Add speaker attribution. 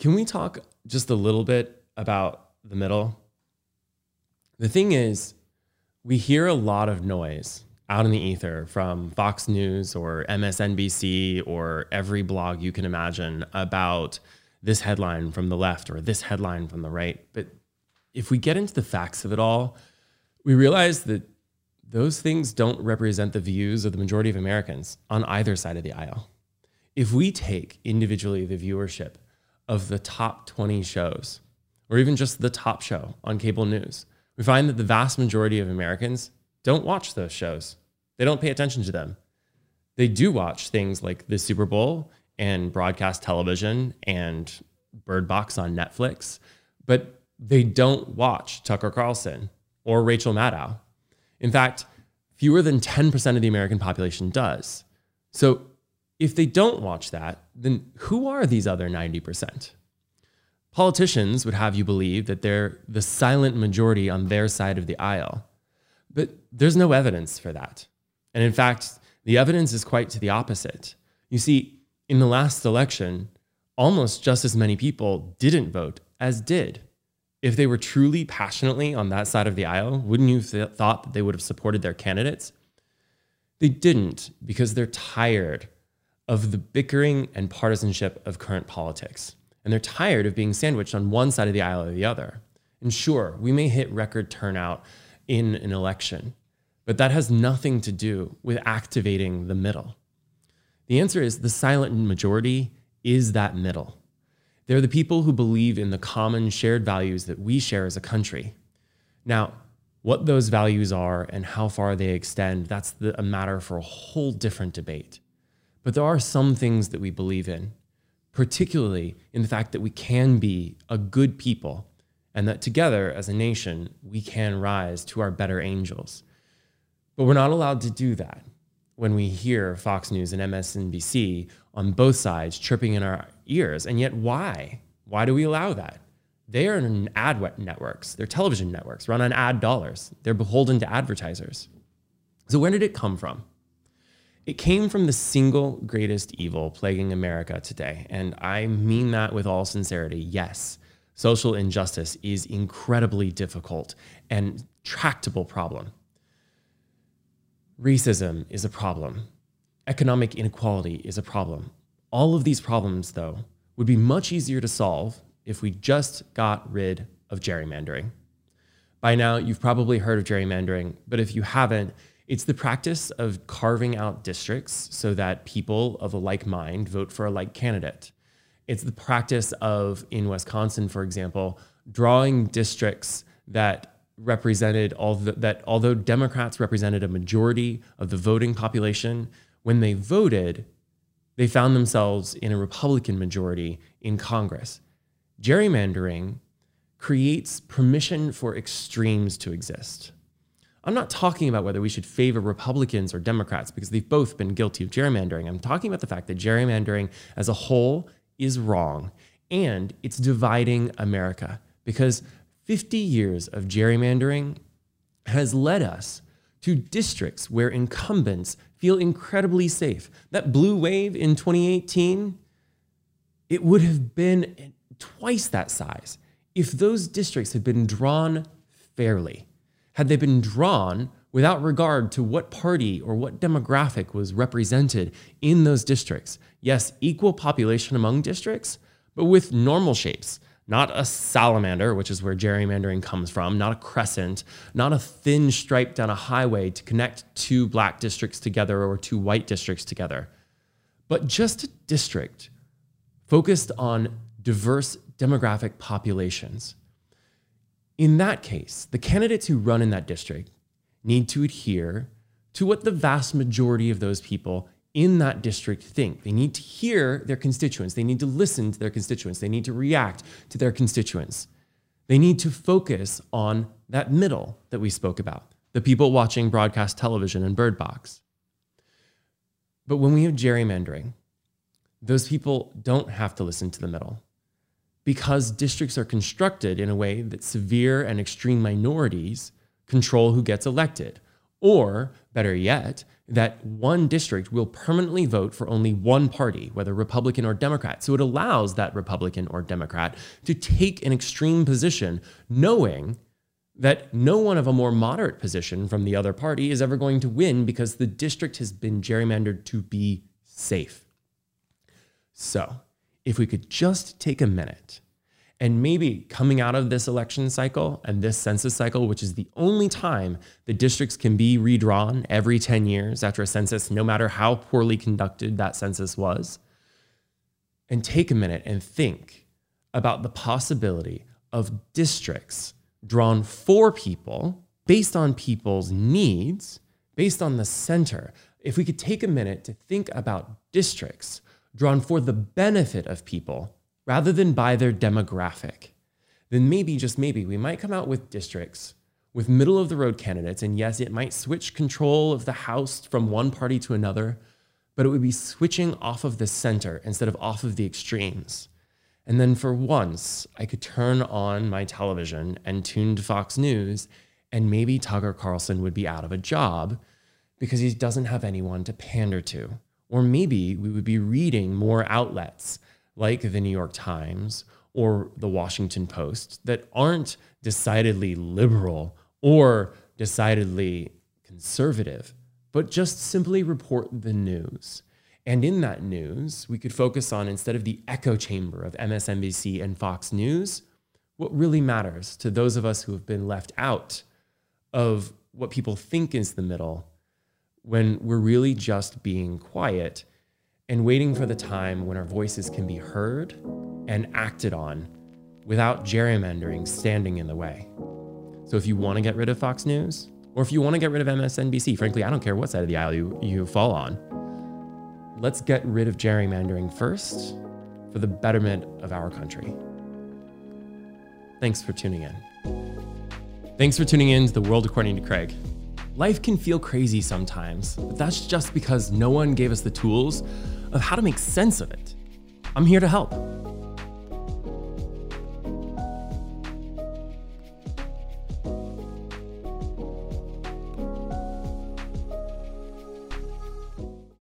Speaker 1: Can we talk just a little bit about the middle? The thing is, we hear a lot of noise out in the ether from Fox News or MSNBC or every blog you can imagine about this headline from the left or this headline from the right. But if we get into the facts of it all, we realize that those things don't represent the views of the majority of Americans on either side of the aisle. If we take individually the viewership of the top 20 shows, or even just the top show on cable news, we find that the vast majority of Americans don't watch those shows. They don't pay attention to them. They do watch things like the Super Bowl and broadcast television and Bird Box on Netflix, but they don't watch Tucker Carlson or Rachel Maddow. In fact, fewer than 10% of the American population does. So if they don't watch that, then who are these other 90%? Politicians would have you believe that they're the silent majority on their side of the aisle. But there's no evidence for that. And in fact, the evidence is quite to the opposite. You see, in the last election, almost just as many people didn't vote as did. If they were truly passionately on that side of the aisle, wouldn't you th- thought that they would have supported their candidates? They didn't because they're tired of the bickering and partisanship of current politics. And they're tired of being sandwiched on one side of the aisle or the other. And sure, we may hit record turnout in an election, but that has nothing to do with activating the middle. The answer is the silent majority is that middle. They're the people who believe in the common shared values that we share as a country. Now, what those values are and how far they extend, that's the, a matter for a whole different debate. But there are some things that we believe in, particularly in the fact that we can be a good people and that together as a nation, we can rise to our better angels. But we're not allowed to do that when we hear Fox News and MSNBC on both sides chirping in our ears. And yet, why? Why do we allow that? They are in ad networks, they're television networks, run on ad dollars. They're beholden to advertisers. So, where did it come from? It came from the single greatest evil plaguing America today. And I mean that with all sincerity. Yes, social injustice is incredibly difficult and tractable problem. Racism is a problem. Economic inequality is a problem. All of these problems, though, would be much easier to solve if we just got rid of gerrymandering. By now, you've probably heard of gerrymandering, but if you haven't, it's the practice of carving out districts so that people of a like mind vote for a like candidate. It's the practice of, in Wisconsin, for example, drawing districts that represented all the, that although Democrats represented a majority of the voting population, when they voted, they found themselves in a Republican majority in Congress. Gerrymandering creates permission for extremes to exist. I'm not talking about whether we should favor Republicans or Democrats because they've both been guilty of gerrymandering. I'm talking about the fact that gerrymandering as a whole is wrong and it's dividing America because 50 years of gerrymandering has led us to districts where incumbents feel incredibly safe. That blue wave in 2018, it would have been twice that size if those districts had been drawn fairly. Had they been drawn without regard to what party or what demographic was represented in those districts. Yes, equal population among districts, but with normal shapes not a salamander, which is where gerrymandering comes from, not a crescent, not a thin stripe down a highway to connect two black districts together or two white districts together, but just a district focused on diverse demographic populations. In that case, the candidates who run in that district need to adhere to what the vast majority of those people in that district think. They need to hear their constituents. They need to listen to their constituents. They need to react to their constituents. They need to focus on that middle that we spoke about the people watching broadcast television and Bird Box. But when we have gerrymandering, those people don't have to listen to the middle because districts are constructed in a way that severe and extreme minorities control who gets elected Or, better yet, that one district will permanently vote for only one party, whether Republican or Democrat. So it allows that Republican or Democrat to take an extreme position, knowing that no one of a more moderate position from the other party is ever going to win because the district has been gerrymandered to be safe. So, if we could just take a minute and maybe coming out of this election cycle and this census cycle, which is the only time the districts can be redrawn every 10 years after a census, no matter how poorly conducted that census was, and take a minute and think about the possibility of districts drawn for people based on people's needs, based on the center. If we could take a minute to think about districts drawn for the benefit of people rather than by their demographic, then maybe, just maybe, we might come out with districts with middle of the road candidates. And yes, it might switch control of the House from one party to another, but it would be switching off of the center instead of off of the extremes. And then for once, I could turn on my television and tune to Fox News, and maybe Tucker Carlson would be out of a job because he doesn't have anyone to pander to. Or maybe we would be reading more outlets like the New York Times or the Washington Post that aren't decidedly liberal or decidedly conservative, but just simply report the news. And in that news, we could focus on, instead of the echo chamber of MSNBC and Fox News, what really matters to those of us who have been left out of what people think is the middle when we're really just being quiet and waiting for the time when our voices can be heard and acted on without gerrymandering standing in the way. So if you want to get rid of Fox News, or if you want to get rid of MSNBC, frankly, I don't care what side of the aisle you, you fall on. Let's get rid of gerrymandering first for the betterment of our country. Thanks for tuning in. Thanks for tuning in to The World According to Craig. Life can feel crazy sometimes, but that's just because no one gave us the tools of how to make sense of it. I'm here to help.